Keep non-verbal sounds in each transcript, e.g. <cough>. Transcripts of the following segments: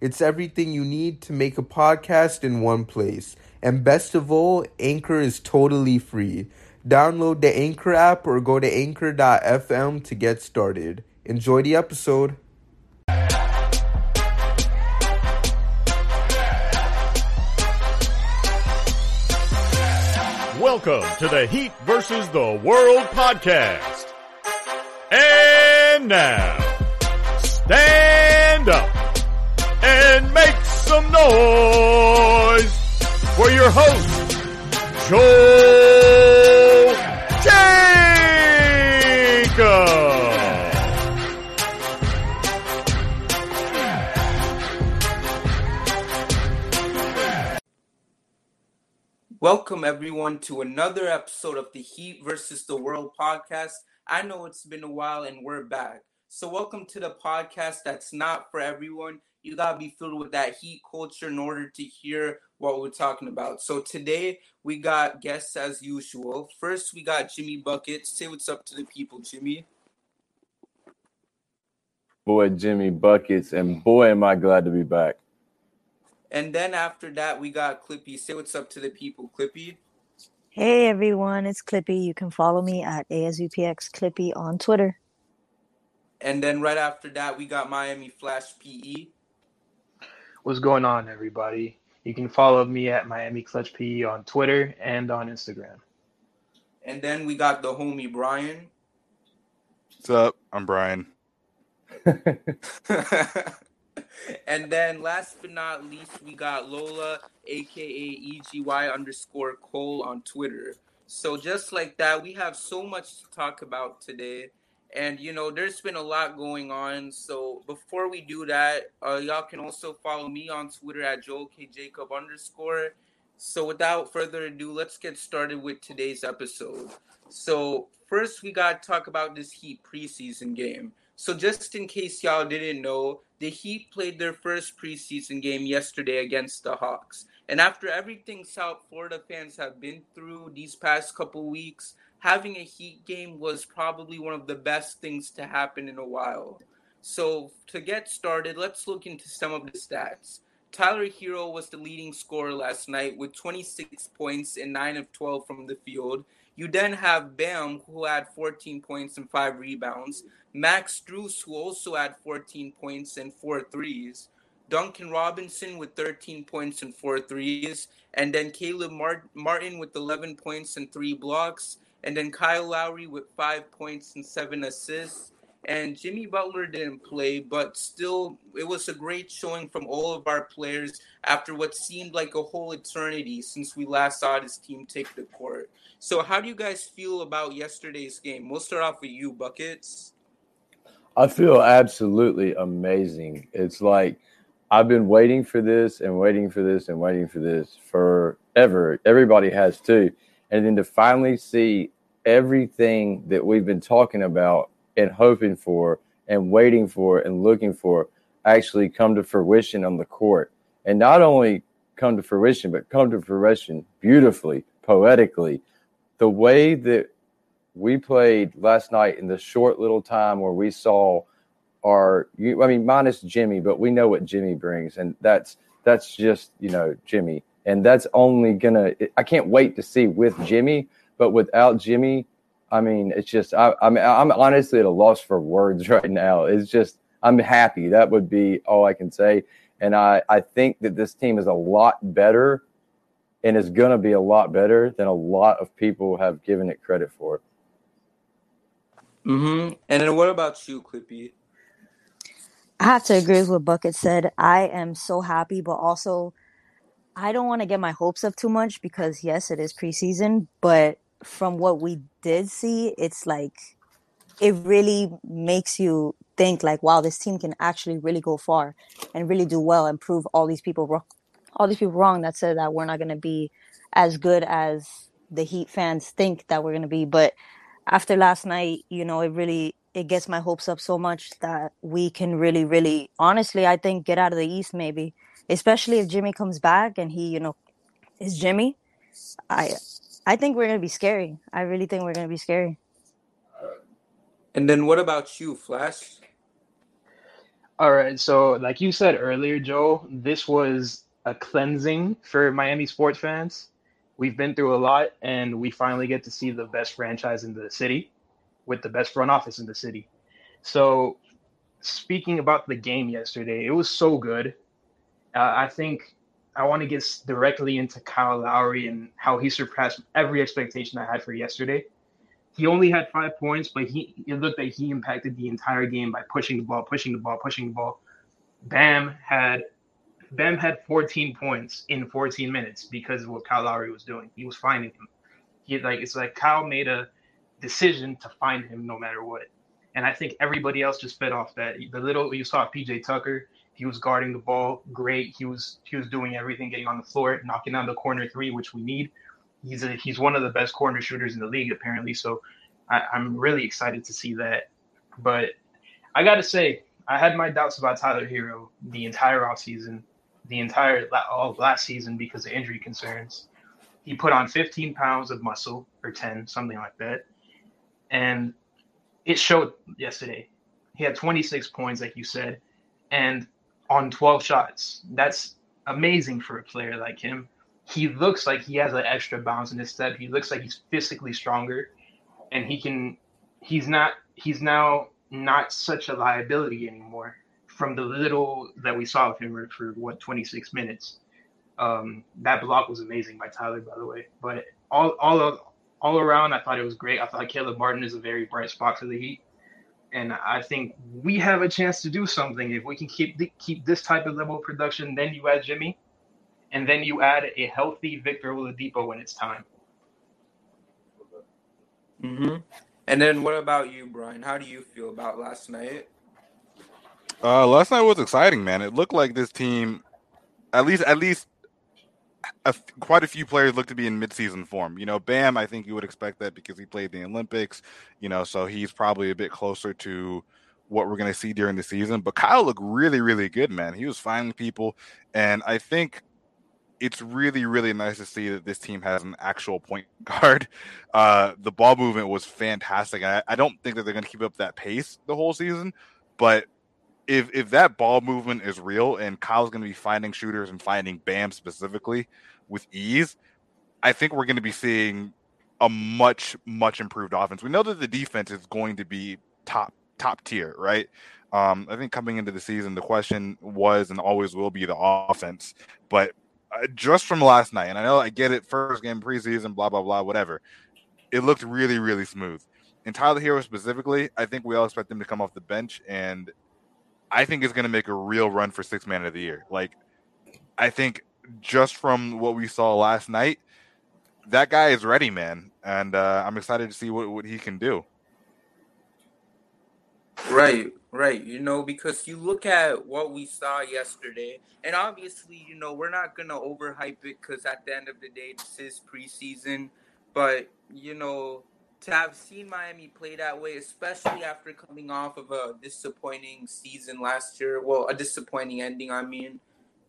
It's everything you need to make a podcast in one place. And best of all, Anchor is totally free. Download the Anchor app or go to anchor.fm to get started. Enjoy the episode. Welcome to the Heat versus the World podcast. And now, stand and make some noise for your host, Joel Jacob. Welcome, everyone, to another episode of the Heat versus the World podcast. I know it's been a while and we're back. So, welcome to the podcast that's not for everyone. You got to be filled with that Heat culture in order to hear what we're talking about. So, today we got guests as usual. First, we got Jimmy Buckets. Say what's up to the people, Jimmy. Boy, Jimmy Buckets, and boy, am I glad to be back. And then after that, we got Clippy. Say what's up to the people, Clippy. Hey everyone, it's Clippy. You can follow me at ASUPX Clippy on Twitter. And then right after that, we got Miami Flash PE. What's going on, everybody? You can follow me at Miami Clutch PE on Twitter and on Instagram. And then we got the homie Brian. What's up? I'm Brian. <laughs> <laughs> and then last but not least, we got Lola, aka EGY underscore Cole on Twitter. So just like that, we have so much to talk about today. And you know, there's been a lot going on. So before we do that, uh, y'all can also follow me on Twitter at Joel K Jacob underscore. So without further ado, let's get started with today's episode. So first, we got to talk about this Heat preseason game. So just in case y'all didn't know, the Heat played their first preseason game yesterday against the Hawks. And after everything South Florida fans have been through these past couple weeks, having a Heat game was probably one of the best things to happen in a while. So to get started, let's look into some of the stats. Tyler Herro was the leading scorer last night with 26 points and 9 of 12 from the field. You then have Bam, who had 14 points and 5 rebounds. Max Strus, who also had 14 points and 4 threes. Duncan Robinson with 13 points and 4 threes. And then Caleb Martin with 11 points and 3 blocks. And then Kyle Lowry with 5 points and 7 assists. And Jimmy Butler didn't play, but still, it was a great showing from all of our players after what seemed like a whole eternity since we last saw this team take the court. So, how do you guys feel about yesterday's game? We'll start off with you, Buckets. I feel absolutely amazing. It's like I've been waiting for this and waiting for this and waiting for this forever. Everybody has too. And then to finally see everything that we've been talking about and hoping for and waiting for and looking for actually come to fruition on the court. And not only come to fruition, but come to fruition beautifully, poetically. The way that we played last night in the short little time where we saw our I mean minus Jimmy, but we know what Jimmy brings and that's that's just, you know, Jimmy. And that's only gonna I can't wait to see with Jimmy, but without Jimmy, I mean, it's just I, I'm I'm honestly at a loss for words <laughs> right now. It's just I'm happy. That would be all I can say. And I I think that this team is a lot better, and is going to be a lot better than a lot of people have given it credit for. Mm-hmm. And then what about you, Clippy? I have to agree with what Bucket said. I am so happy, but also I don't want to get my hopes up too much because yes, it is preseason, but from what we did see, it's like it really makes you think like, wow, this team can actually really go far and really do well and prove all these people wrong, all these people wrong that said that we're not going to be as good as the Heat fans think that we're going to be. But after last night, you know, it really it gets my hopes up so much that we can really, really, honestly, I think get out of the East maybe, especially if Jimmy comes back and he, you know, is Jimmy. I I think we're gonna be scary. I really think we're gonna be scary. And then what about you, Flash? All right, so like you said earlier, Joe, this was a cleansing for Miami sports fans. We've been through a lot, and we finally get to see the best franchise in the city with the best front office in the city. So, speaking about the game yesterday, it was so good. Uh, I think I want to get directly into Kyle Lowry and how he surpassed every expectation I had for yesterday. He only had five points, but he it looked like he impacted the entire game by pushing the ball, pushing the ball, pushing the ball. Bam had Bam had 14 points in 14 minutes because of what Kyle Lowry was doing. He was finding him. He like it's like Kyle made a decision to find him no matter what. And I think everybody else just fed off that. The little you saw PJ Tucker, he was guarding the ball great. He was he was doing everything, getting on the floor, knocking down the corner three, which we need he's a, he's one of the best corner shooters in the league apparently. So I, I'm really excited to see that. But I got to say, I had my doubts about Tyler Herro the entire offseason, the entire all last season because of injury concerns. He put on 15 pounds of muscle or 10, something like that, and it showed yesterday. He had 26 points, like you said, and on 12 shots. That's amazing for a player like him he looks like he has an extra bounce in his step. He looks like he's physically stronger, and he can. He's not. He's now not such a liability anymore. From the little that we saw of him for what 26 minutes, um, that block was amazing by Tyler, by the way. But all all of, all around, I thought it was great. I thought Caleb Martin is a very bright spot for the Heat, and I think we have a chance to do something if we can keep the, keep this type of level of production. Then you add Jimmy and then you add a healthy Victor Oladipo when it's time. Mm-hmm. And then what about you, Brian? How do you feel about last night? Uh, last night was exciting, man. It looked like this team, at least, at least, a, quite a few players look to be in midseason form. You know, Bam, I think you would expect that because he played the Olympics. You know, so he's probably a bit closer to what we're going to see during the season. But Kyle looked really, really good, man. He was finding people, and I think it's really, really nice to see that this team has an actual point <laughs> guard. Uh, the ball movement was fantastic. I, I don't think that they're going to keep up that pace the whole season, but if if that ball movement is real and Kyle's going to be finding shooters and finding Bam specifically with ease, I think we're going to be seeing a much much improved offense. We know that the defense is going to be top top tier, right? Um, I think coming into the season, the question was and always will be the offense, but uh, just from last night, and I know I get it, first game preseason, blah blah blah, whatever. It looked really really smooth. And Tyler Herro specifically, I think we all expect him to come off the bench, and I think is going to make a real run for six man of the year. Like, I think just from what we saw last night, that guy is ready, man, and uh, I'm excited to see what, what he can do. Right, right. You know, because you look at what we saw yesterday, and obviously, you know, we're not going to overhype it because at the end of the day, this is preseason. But, you know, to have seen Miami play that way, especially after coming off of a disappointing season last year, well, a disappointing ending, I mean,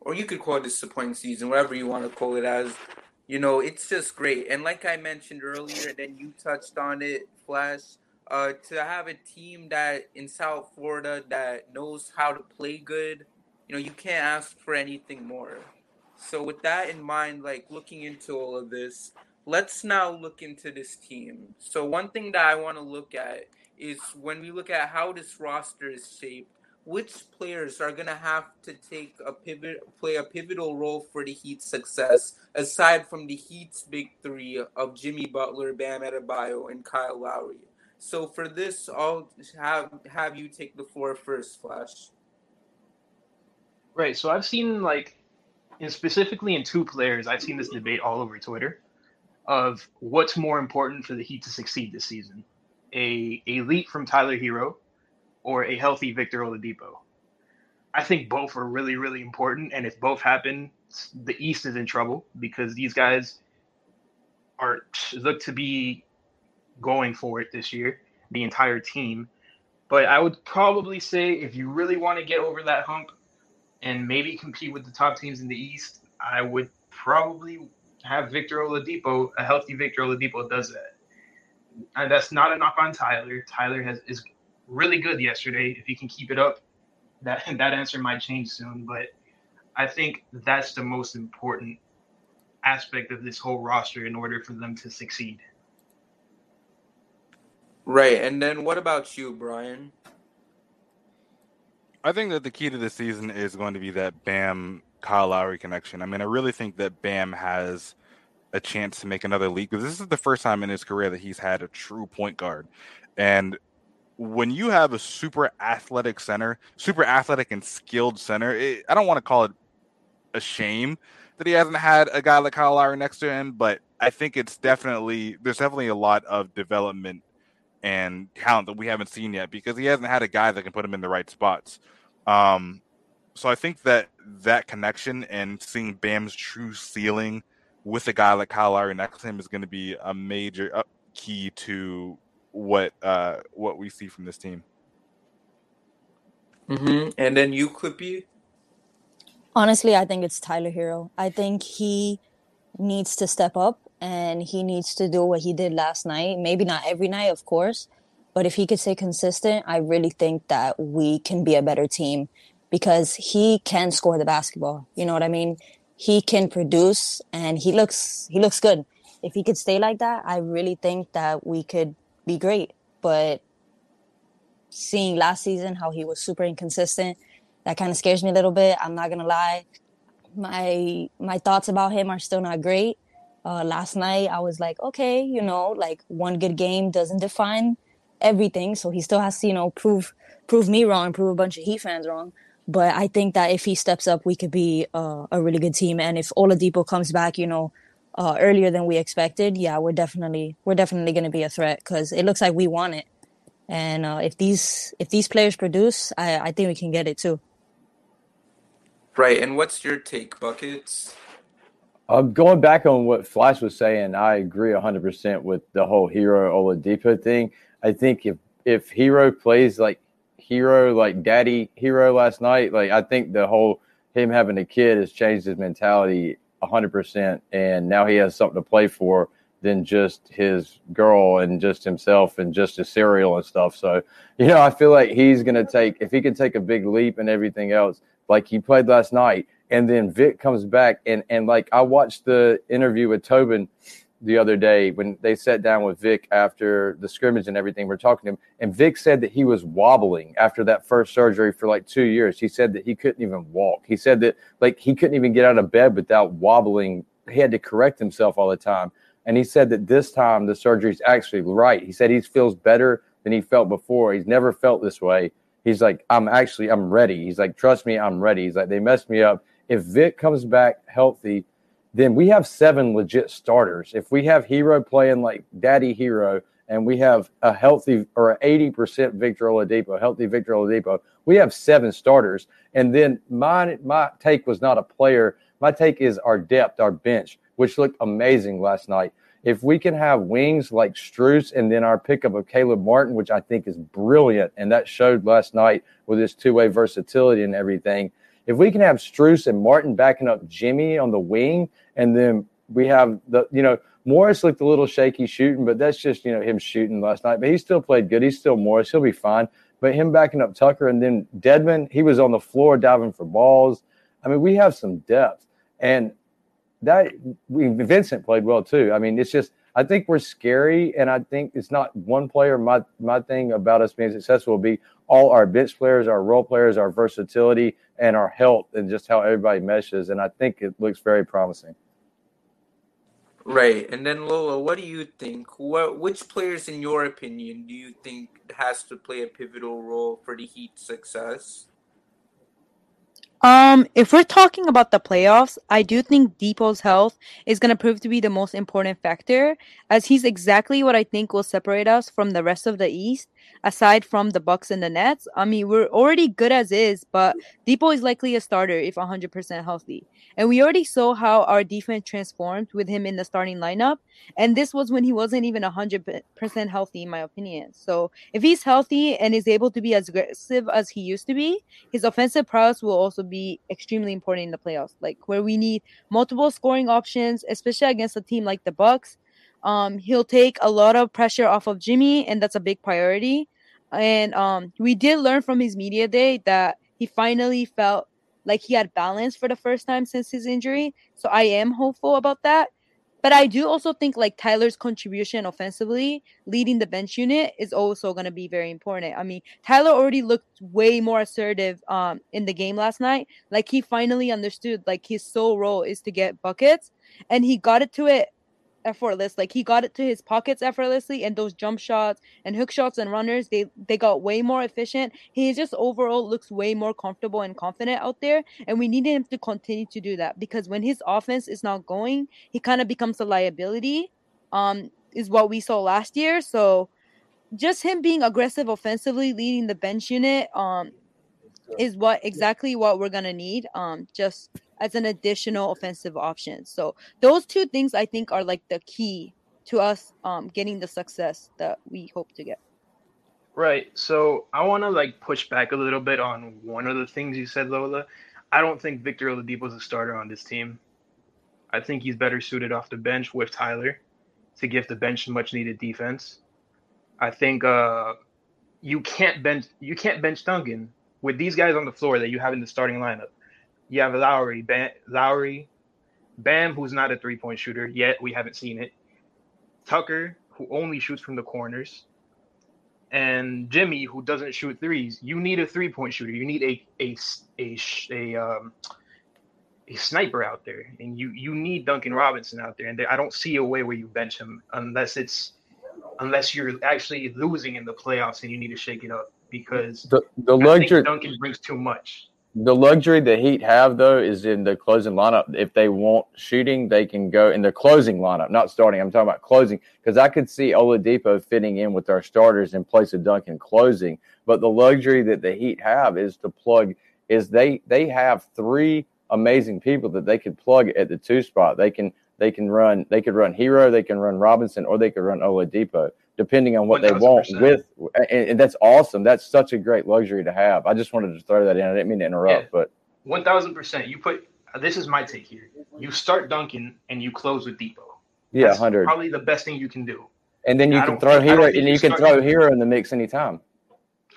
or you could call it disappointing season, whatever you want to call it as. You know, it's just great. And like I mentioned earlier, and then you touched on it, Flash uh, to have a team that in South Florida that knows how to play good, you know, you can't ask for anything more. So with that in mind, like looking into all of this, let's now look into this team. So one thing that I want to look at is when we look at how this roster is shaped, which players are gonna have to take a pivot, play a pivotal role for the Heat's success, aside from the Heat's big three of Jimmy Butler, Bam Adebayo, and Kyle Lowry. So for this, I'll have have you take the floor first, Flash. Right. So I've seen like, and specifically in two players, I've seen this debate all over Twitter of what's more important for the Heat to succeed this season: a a leap from Tyler Herro or a healthy Victor Oladipo. I think both are really, really important, and if both happen, the East is in trouble because these guys are look to be going for it this year, the entire team. But I would probably say if you really want to get over that hump and maybe compete with the top teams in the East, I would probably have Victor Oladipo. A healthy Victor Oladipo does that. And that's not a knock on Tyler. Tyler has is really good yesterday. If he can keep it up, that <laughs> that answer might change soon. But I think that's the most important aspect of this whole roster in order for them to succeed. Right. And then what about you, Brian? I think that the key to the season is going to be that Bam Kyle Lowry connection. I mean, I really think that Bam has a chance to make another leap because this is the first time in his career that he's had a true point guard. And when you have a super athletic center, super athletic and skilled center, it, I don't want to call it a shame that he hasn't had a guy like Kyle Lowry next to him, but I think it's definitely there's definitely a lot of development and talent that we haven't seen yet because he hasn't had a guy that can put him in the right spots. Um, so I think that that connection and seeing Bam's true ceiling with a guy like Kyle Lowry next to him is going to be a major uh, key to what uh, what we see from this team. Mm-hmm. And then you, Clippy. Honestly, I think it's Tyler Herro. I think he needs to step up and he needs to do what he did last night. Maybe not every night, of course, but if he could stay consistent, I really think that we can be a better team because he can score the basketball. You know what I mean? He can produce and he looks he looks good. If he could stay like that, I really think that we could be great. But seeing last season how he was super inconsistent, that kind of scares me a little bit. I'm not gonna lie. My my thoughts about him are still not great uh, last night I was like, okay, you know, like one good game doesn't define everything, so he still has to, you know, prove prove me wrong, prove a bunch of Heat fans wrong. But I think that if he steps up, we could be uh, a really good team. And if Oladipo comes back, you know, uh, earlier than we expected, yeah, we're definitely we're definitely going to be a threat because it looks like we want it. And uh, if these if these players produce, I, I think we can get it too. Right. And what's your take, buckets? Um, going back on what Flash was saying, I agree 100% with the whole Herro Oladipo thing. I think if if Herro plays like Herro, like Daddy Herro last night, like I think the whole him having a kid has changed his mentality 100%, and now he has something to play for than just his girl and just himself and just his cereal and stuff. So, you know, I feel like he's to take if he can take a big leap and everything else, like he played last night and then Vic comes back and and like I watched the interview with Tobin the other day when they sat down with Vic after the scrimmage and everything. We're talking to him, and Vic said that he was wobbling after that first surgery for like two years. He said that he couldn't even walk. He said that like he couldn't even get out of bed without wobbling. He had to correct himself all the time. And he said that this time the surgery is actually right. He said he feels better than he felt before. He's never felt this way. He's like, I'm actually, I'm ready. He's like, trust me, I'm ready. He's like, they messed me up if Vic comes back healthy, then we have seven legit starters. If we have Herro playing like Daddy Herro and we have a healthy or eighty percent Victor Oladipo, healthy Victor Oladipo, we have seven starters. And then my my take was not a player. My take is our depth, our bench, which looked amazing last night. If we can have wings like Strus and then our pickup of Caleb Martin, which I think is brilliant, and that showed last night with his two way versatility and everything, if we can have Strus and Martin backing up Jimmy on the wing, and then we have the, you know, Morris looked a little shaky shooting, but that's just, you know, him shooting last night. But he still played good. He's still Morris. He'll be fine. But him backing up Tucker and then Dedmon, he was on the floor diving for balls. I mean, we have some depth. And that we Vincent played well too. I mean, it's just I think we're scary, and I think it's not one player. My my thing about us being successful will be all our bench players, our role players, our versatility, and our health, and just how everybody meshes. And I think it looks very promising. Right, and then Lola, what do you think? What which players, in your opinion, do you think has to play a pivotal role for the Heat's success? Um, if we're talking about the playoffs, I do think Dipo's health is going to prove to be the most important factor, as he's exactly what I think will separate us from the rest of the East. Aside from the Bucks and the Nets. I mean, we're already good as is, but Dipo is likely a starter if 100% healthy. And we already saw how our defense transformed with him in the starting lineup. And this was when he wasn't even 100% healthy, in my opinion. So if he's healthy and is able to be as aggressive as he used to be, his offensive prowess will also be extremely important in the playoffs. Like where we need multiple scoring options, especially against a team like the Bucks. Um, he'll take a lot of pressure off of Jimmy, and that's a big priority. And um, we did learn from his media day that he finally felt like he had balance for the first time since his injury. So I am hopeful about that. But I do also think like Tyler's contribution offensively, leading the bench unit, is also going to be very important. I mean, Tyler already looked way more assertive um in the game last night. Like he finally understood like his sole role is to get buckets, and he got it to it effortless. Like he got it to his pockets effortlessly, and those jump shots and hook shots and runners, they they got way more efficient. He just overall looks way more comfortable and confident out there, and we needed him to continue to do that because when his offense is not going, he kind of becomes a liability. Um, is what we saw last year. So just him being aggressive offensively, leading the bench unit, um, is what exactly what we're gonna need. Um, just as an additional offensive option. So those two things I think are like the key to us um, getting the success that we hope to get. Right. So I want to like push back a little bit on one of the things you said, Lola. I don't think Victor Oladipo is a starter on this team. I think he's better suited off the bench with Tyler to give the bench much needed defense. I think uh, you can't bench you can't bench Duncan with these guys on the floor that you have in the starting lineup. You have Lowry, Bam, Lowry, Bam, who's not a three point shooter yet. We haven't seen it. Tucker, who only shoots from the corners, and Jimmy, who doesn't shoot threes. You need a three point shooter. You need a a a a um a sniper out there, and you you need Duncan Robinson out there. And I don't see a way where you bench him unless it's unless you're actually losing in the playoffs and you need to shake it up because The the luxury Duncan brings too much. The luxury the Heat have though is in the closing lineup. If they want shooting, they can go in the closing lineup, not starting. I'm talking about closing because I could see Oladipo fitting in with our starters in place of Duncan closing. But the luxury that the Heat have is to plug is they they have three amazing people that they could plug at the two spot. They can they can run they could run Herro, they can run Robinson, or they could run Oladipo, depending on what they want with and, and that's awesome. That's such a great luxury to have. I just wanted to throw that in. I didn't mean to interrupt, Yeah. but One thousand percent. You put this is my take here. You start Duncan and you close with Dipo. yeah, That's hundred. Probably the best thing you can do. And then you I can throw think- Herro, and you you can throw Herro in the mix anytime.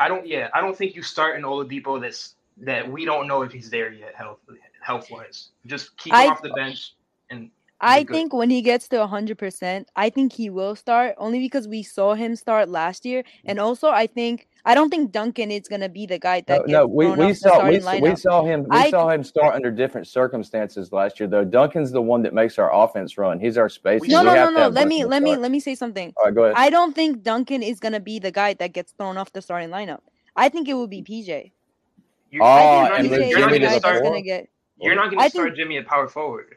I don't. Yeah, I don't think you start an Oladipo that's that we don't know if he's there yet health health wise. Just keep him I- off the bench and I good. think when he gets to 100%, I think he will start only because we saw him start last year. And mm-hmm. also, I think, I don't think Duncan is going to be the guy that No, gets no, we, we saw we, we saw him we I- saw him start under different circumstances last year though. Duncan's the one that makes our offense run. He's our space. No, we no, have no, no. Let me, let me, let me say something. All right, go ahead. I don't think Duncan is going to be the guy that gets thrown off the starting lineup. I think it will be PJ. you're, Oh, I ah, you're and not, PJ you're is not the gonna guy start. going to get. You're not gonna think- start Jimmy at power forward.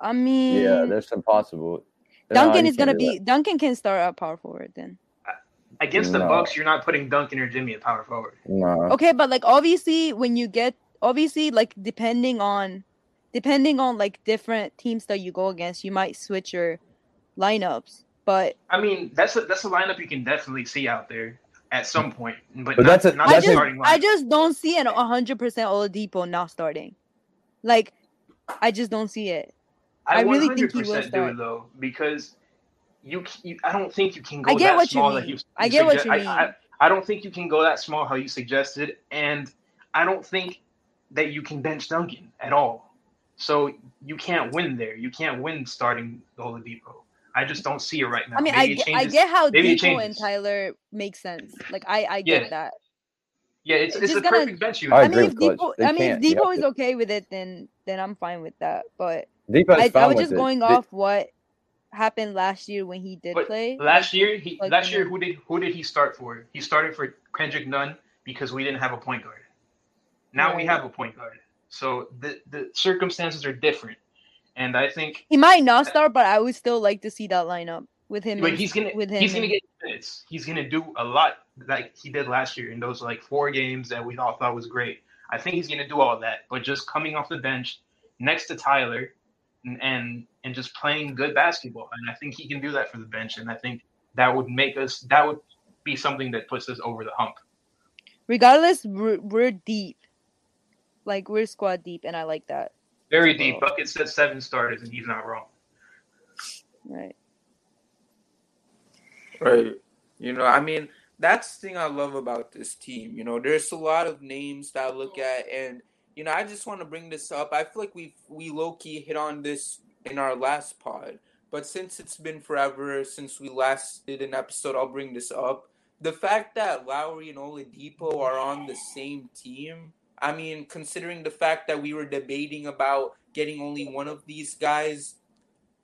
I mean, Yeah, there's some possible. No, Duncan you is going to can't do be, Duncan can start at power forward then. Against the No. Bucks, you're not putting Duncan or Jimmy at power forward. No. Okay, but like obviously when you get obviously like depending on depending on like different teams that you go against, you might switch your lineups. But I mean, that's a that's a lineup you can definitely see out there at some point, but, But not, that's a- not I the that's just starting I just don't see an hundred percent Oladipo not starting. Like I just don't see it. I really think he will 100% do it though because you, you I don't think you can go I get that what you small that mean. you, I you get what you mean. I, I don't think you can go that small how you suggested, and I don't think that you can bench Duncan at all. So you can't win there. You can't win starting the Oladipo. I just don't see it right now. I mean, Maybe I, it get- I get how maybe it Dipo and. Tyler make sense. Like I, I get Yeah. that. Yeah, it's, it's it's just a gonna- perfect bench You. I I, agree mean, if. Dipo, I mean, if Dipo have is okay with it, then then I'm fine with that. But Dipo's I, I was just it. going Di- off what happened last year when he did But play. last year, he like, last year who did who did he start for? He started for Kendrick Nunn because we didn't have a point guard. Now we have a point guard, so the the circumstances are different, and I think He might not start, but I would still like to see that lineup with him. but and- he's gonna with him. he's gonna get minutes. minutes, he's gonna do a lot like he did last year in those like four games that we all thought was great. I think he's gonna do all that, but just coming off the bench next to Tyler and and, and just playing good basketball, and I think he can do that for the bench, and I think that would make us that would be something that puts us over the hump. Regardless, we're, we're deep. Like we're squad deep, and I like that. Very deep. Bucket said seven starters, and he's not wrong. Right. Right. You know, I mean, that's the thing I love about this team. You know, there's a lot of names that I look at, and you know, I just want to bring this up. I feel like we we low key hit on this in our last pod, but since it's been forever since we last did an episode, I'll bring this up. The fact that Lowry and Oladipo are on the same team. I mean, considering the fact that we were debating about getting only one of these guys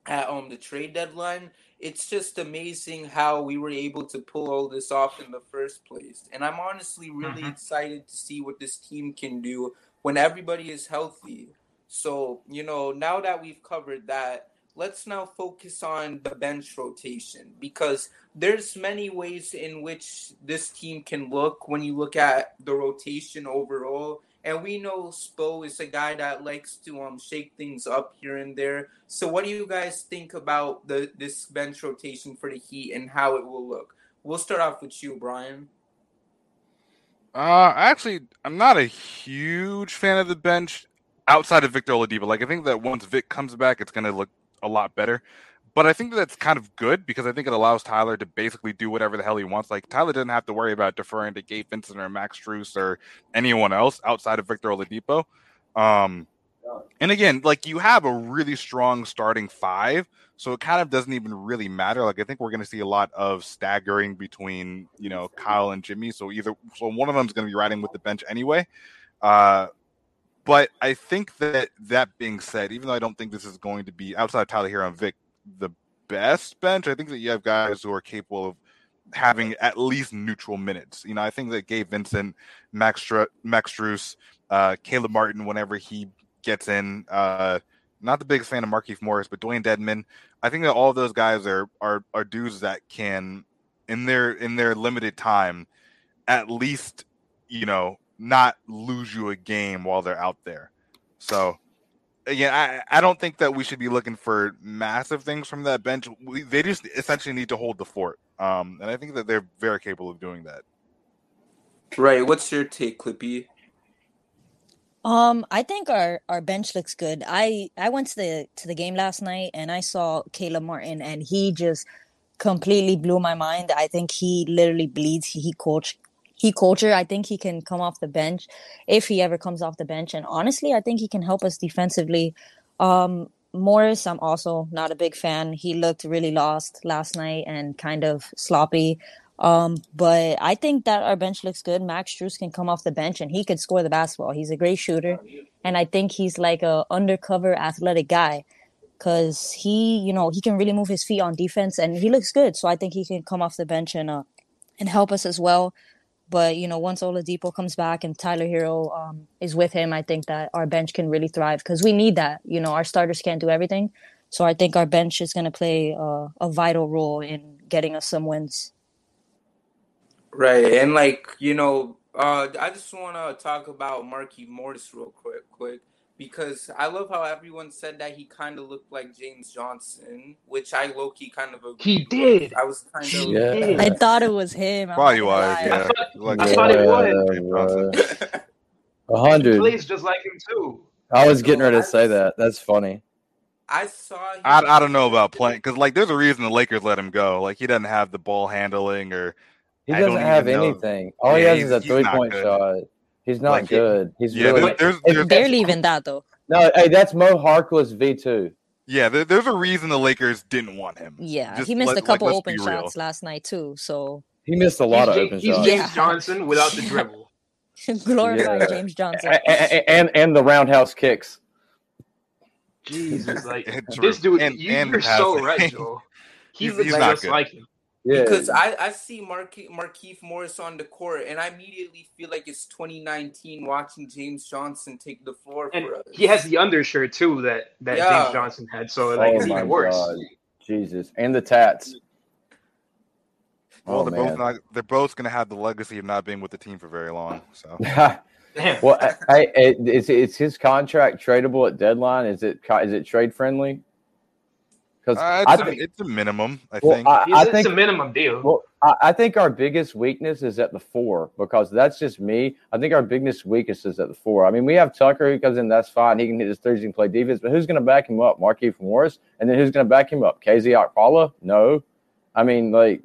at um the trade deadline, it's just amazing how we were able to pull all this off in the first place. And I'm honestly really Mhm. excited to see what this team can do when everybody is healthy. So, you know, now that we've covered that, let's now focus on the bench rotation because there's many ways in which this team can look when you look at the rotation overall. And we know Spo is a guy that likes to um shake things up here and there. So what do you guys think about the this bench rotation for the Heat and how it will look? We'll start off with you, Brian. Uh, actually, I'm not a huge fan of the bench outside of Victor Oladipo. Like, I think that once Vic comes back, it's going to look a lot better. But I think that that's kind of good because I think it allows Tyler to basically do whatever the hell he wants. Like, Tyler doesn't have to worry about deferring to Gabe Vincent or Max Strus or anyone else outside of Victor Oladipo. Um, and again, like you have a really strong starting five, so it kind of doesn't even really matter. Like I think we're going to see a lot of staggering between you know Kyle and Jimmy. So either so one of them is going to be riding with the bench anyway. Uh, but I think that that being said, even though I don't think this is going to be outside of Tyler Herro and Vic the best bench, I think that you have guys who are capable of having at least neutral minutes. You know, I think that Gabe Vincent, Max Stru- Max Strus, uh, Caleb Martin, whenever he gets in. Uh, not the biggest fan of Markieff Morris, but Dewayne Dedmon. I think that all of those guys are are are dudes that can, in their in their limited time, at least you know not lose you a game while they're out there. So again, I I don't think that we should be looking for massive things from that bench. We, they just essentially need to hold the fort, um, and I think that they're very capable of doing that. Right. What's your take, Clippy? Um, I think our our bench looks good. I I went to the to the game last night and I saw Caleb Martin and he just completely blew my mind. I think he literally bleeds. He, he coach he culture. I think he can come off the bench if he ever comes off the bench. And honestly, I think he can help us defensively. Um, Morris, I'm also not a big fan. He looked really lost last night and kind of sloppy. Um, but I think that our bench looks good. Max Strus can come off the bench and he could score the basketball. He's a great shooter, and I think he's like a undercover athletic guy because he, you know, he can really move his feet on defense and he looks good. So I think he can come off the bench and uh and help us as well. But you know, once Oladipo comes back and Tyler Herro um, is with him, I think that our bench can really thrive because we need that. You know, our starters can't do everything, so I think our bench is going to play uh, a vital role in getting us some wins. Right, and like you know, uh, I just want to talk about Marky Morris real quick, quick, because I love how everyone said that he kind of looked like James Johnson, which I low key kind of agree. He with. did. I was kind of Yeah. I thought it was him. I'm Probably was, lie. yeah. <laughs> thought- Like, I thought it was. James <laughs> A hundred. plays just like him too. I was getting ready to say that. That's funny. I saw. Him I, I don't know about playing because like there's a reason the Lakers let him go. Like he doesn't have the ball handling or He I doesn't have even know. anything. All he has is a three point good. shot. He's not Like, good. He's yeah. really There's, there's, there's Barely even that though. no. Hey, that's Mo Harkless V two. yeah there, there's a reason the Lakers didn't want him. Yeah, Just he missed let- a couple like, open shots last night too. So He missed a lot he's of Ja- open he's shots. James Yeah. Johnson without the dribble. <laughs> glorified Yeah. James Johnson. A- a- a- and and the roundhouse kicks. Jesus, like <laughs> this dude, And- you, and you're so passing. right, <laughs> Joe. He He's- looks he's not just good. like him. Yeah. because I, I see Marke, Markieff Morris on the court, and I immediately feel like it's 2019 watching James Johnson take the floor And for us. he has the undershirt too that that Yeah. James Johnson had, so like oh it's even worse. god, Jesus, and the tats. Well, Oh, they're both man. not. They're both going to have the legacy of not being with the team for very long. So <laughs> Damn. well, I, I, is is his contract tradable at deadline? Is it co- is it trade friendly? Because uh, I it's, a, it's a minimum, I well, think. I, It's, I it's think a minimum deal. Well, I, I think our biggest weakness is at the four because that's just me. I think our biggest weakness is at the four. I mean, we have Tucker who comes in, that's fine. He can hit his threes, he can play defense, but who's going to back him up? Markieff Morris, and then who's going to back him up? KZ Okpala? No. I mean, like,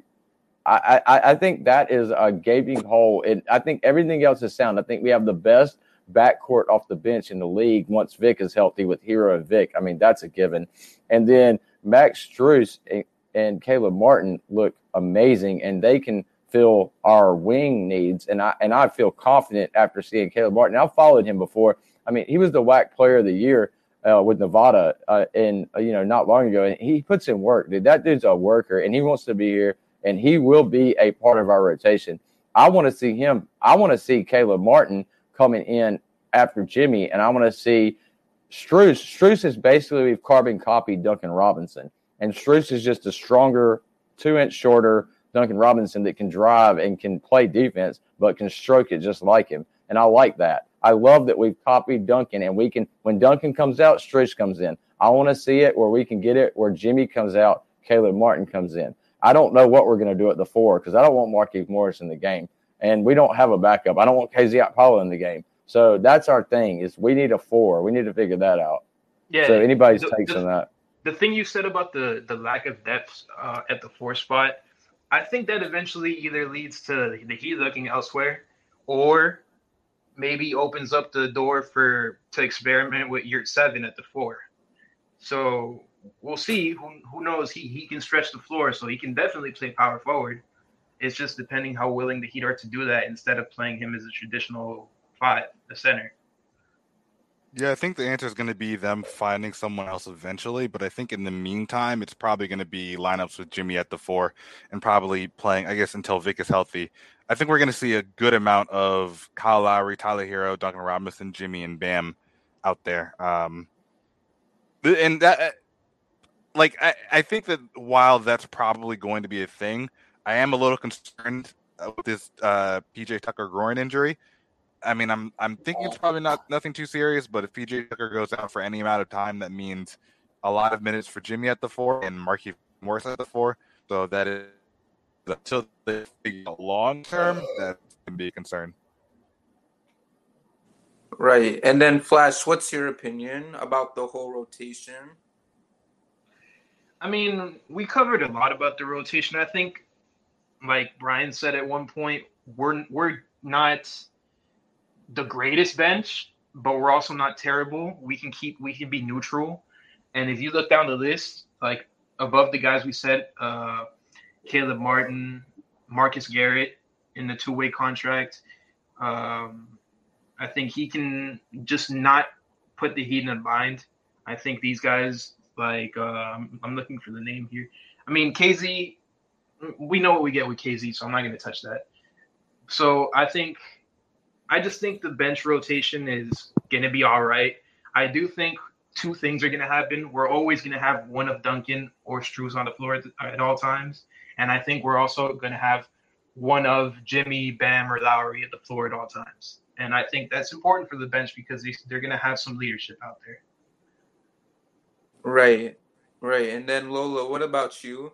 I, I, I think that is a gaping hole, and I think everything else is sound. I think we have the best backcourt off the bench in the league once Vic is healthy with Herro and Vic. I mean, that's a given. And then Max Strus and, Caleb Martin look amazing, and they can fill our wing needs. And I and I feel confident after seeing Caleb Martin. I've followed him before. I mean, he was the WAC Player of the Year uh, with Nevada, uh, and uh, you know, not long ago, and he puts in work. Dude, that dude's a worker, and he wants to be here, and he will be a part of our rotation. I want to see him. I want to see Caleb Martin coming in after Jimmy, and I want to see Strus. Strus is basically we've carbon copied Duncan Robinson, and Strus is just a stronger, two inch shorter Duncan Robinson that can drive and can play defense, but can stroke it just like him. And I like that. I love that we've copied Duncan, and we can when Duncan comes out, Strus comes in. I want to see it where we can get it where Jimmy comes out, Caleb Martin comes in. I don't know what we're going to do at the four because I don't want Markieff Morris in the game, and we don't have a backup. I don't want KZ Okpala in the game. So that's our thing is we need a four. We need to figure that out. yeah. so anybody's the- takes the- on that. the thing you said about the the lack of depth uh, at the four spot, I think that eventually either leads to the Heat looking elsewhere, or maybe opens up the door for to experiment with Yurtseven at the four. So we'll see. Who who knows? He he can stretch the floor, so he can definitely play power forward. It's just depending how willing the Heat are to do that instead of playing him as a traditional five, the center. Yeah, I think the answer is going to be them finding someone else eventually. But I think in the meantime, it's probably going to be lineups with Jimmy at the four and probably playing, I guess, until Vic is healthy. I think we're going to see a good amount of Kyle Lowry, Tyler Herro, Duncan Robinson, Jimmy, and Bam out there. Um, and that, like, I, I think that while that's probably going to be a thing, I am a little concerned uh, with this uh, PJ Tucker groin injury. I mean, I'm I'm thinking it's probably not nothing too serious, but if PJ Tucker goes out for any amount of time, that means a lot of minutes for Jimmy at the four and Markieff Morris at the four. So that is until the long term, that can be a concern. Right. And then Flash, what's your opinion about the whole rotation? I mean, we covered a lot about the rotation. I think, like Brian said at one point, we're we're not the greatest bench, but we're also not terrible. We can keep we can be neutral. And if you look down the list, like above the guys we said, uh, Caleb Martin, Marcus Garrett in the two way contract, um, I think he can just not put the Heat in a bind. I think these guys like uh, I'm looking for the name here. I mean KZ, we know what we get with KZ, so I'm not going to touch that. So I think I just think the bench rotation is going to be all right. I do think two things are going to happen. We're always going to have one of Duncan or Strus on the floor at, at all times, and I think we're also going to have one of Jimmy, Bam, or Lowry at the floor at all times. And I think that's important for the bench because they, they're going to have some leadership out there. Right. Right. And then Lola, what about you?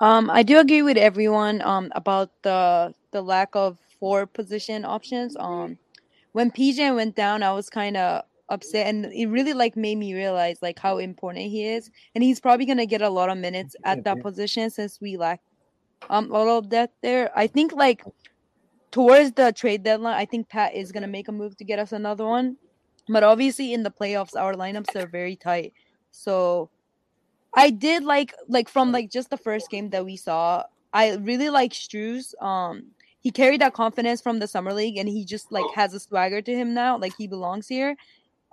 Um, I do agree with everyone um about the the lack of four position options. Um, when PJ went down, I was kind of upset, and it really like made me realize like how important he is, and he's probably gonna get a lot of minutes <laughs> at that position since we lack um a lot of depth there. I think like towards the trade deadline, I think Pat is gonna make a move to get us another one, but obviously in the playoffs, our lineups are very tight, so. I did like like from like just the first game that we saw. I really like Strus. Um, he carried that confidence from the summer league, and he just like has a swagger to him now. Like he belongs here.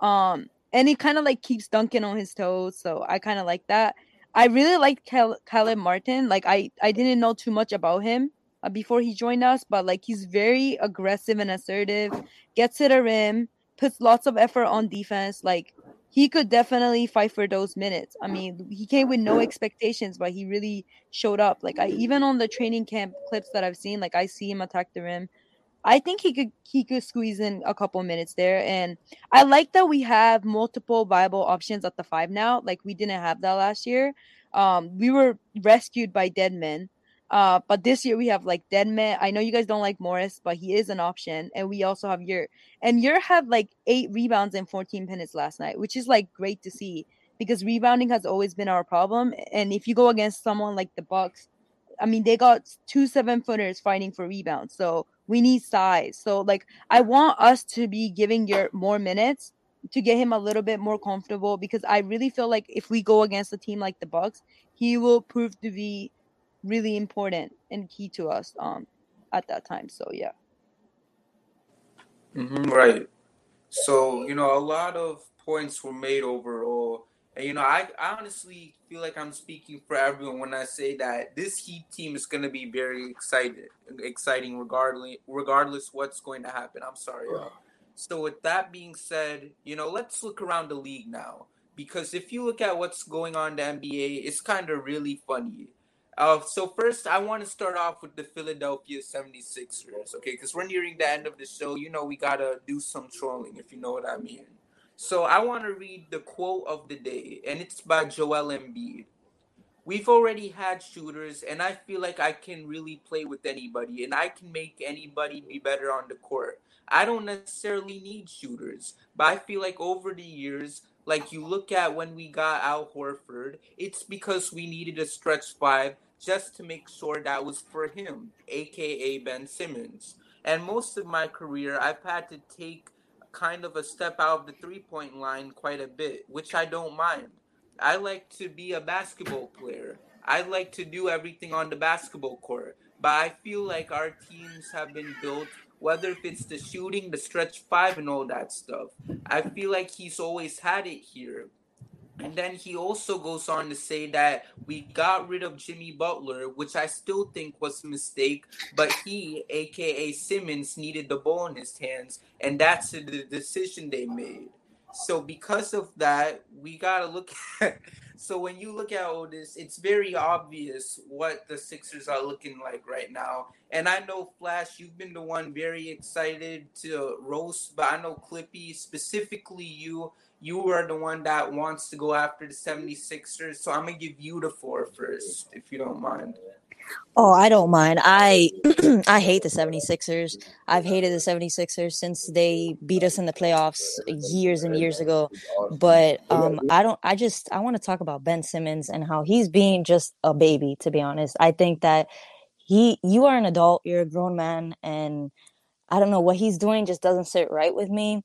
Um, and he kind of like keeps Duncan on his toes. So I kind of like that. I really like Cal- Caleb Martin. Like I I didn't know too much about him uh, before he joined us, but like he's very aggressive and assertive. Gets to the rim, puts lots of effort on defense. Like he could definitely fight for those minutes. I mean, he came with no expectations, but he really showed up. Like I even on the training camp clips that I've seen, like I see him attack the rim. I think he could he could squeeze in a couple minutes there. And I like that we have multiple viable options at the five now. Like we didn't have that last year. Um, we were rescued by Dedmon. Uh, but this year we have like Dedmon. I know you guys don't like Morris, but he is an option. And we also have Yurt. And Yurt had like eight rebounds and 14 minutes last night, which is like great to see because rebounding has always been our problem. And if you go against someone like the Bucks, I mean, they got two seven footers fighting for rebounds. So we need size. So like I want us to be giving Yurt more minutes to get him a little bit more comfortable because I really feel like if we go against a team like the Bucks, he will prove to be really important and key to us um at that time. So yeah. Mm-hmm, right. So you know, a lot of points were made overall, and you know, I, I honestly feel like I'm speaking for everyone when I say that this Heat team is going to be very excited, exciting regardless regardless what's going to happen. I'm sorry, y'all. So with that being said, you know, let's look around the league now because if you look at what's going on in the NBA, it's kind of really funny. Uh, so first, I want to start off with the Philadelphia 76ers, okay? Because we're nearing the end of the show. You know, we got to do some trolling, if you know what I mean. So I want to read the quote of the day, and it's by Joel Embiid. We've already had shooters, and I feel like I can really play with anybody, and I can make anybody be better on the court. I don't necessarily need shooters, but I feel like over the years, like you look at when we got Al Horford, it's because we needed a stretch five just to make sure that was for him, aka Ben Simmons. And most of my career, I've had to take kind of a step out of the three point line quite a bit, which I don't mind. I like to be a basketball player. I like to do everything on the basketball court. But I feel like our teams have been built, whether if it's the shooting, the stretch five, and all that stuff. I feel like he's always had it here. And then he also goes on to say that we got rid of Jimmy Butler, which I still think was a mistake, but he, aka Simmons, needed the ball in his hands, and that's the decision they made. So because of that, we gotta look at <laughs> so when you look at all this, it's very obvious what the Sixers are looking like right now. And I know Flash, you've been the one very excited to roast, but I know Clippy, specifically you, you are the one that wants to go after the 76ers. So I'm going to give you the four first, if you don't mind. Oh, I don't mind. I <clears throat> I hate the 76ers. I've hated the 76ers since they beat us in the playoffs years and years ago. But um I don't I just I want to talk about Ben Simmons and how he's being just a baby to be honest. I think that he you are an adult, you're a grown man and I don't know what he's doing just doesn't sit right with me.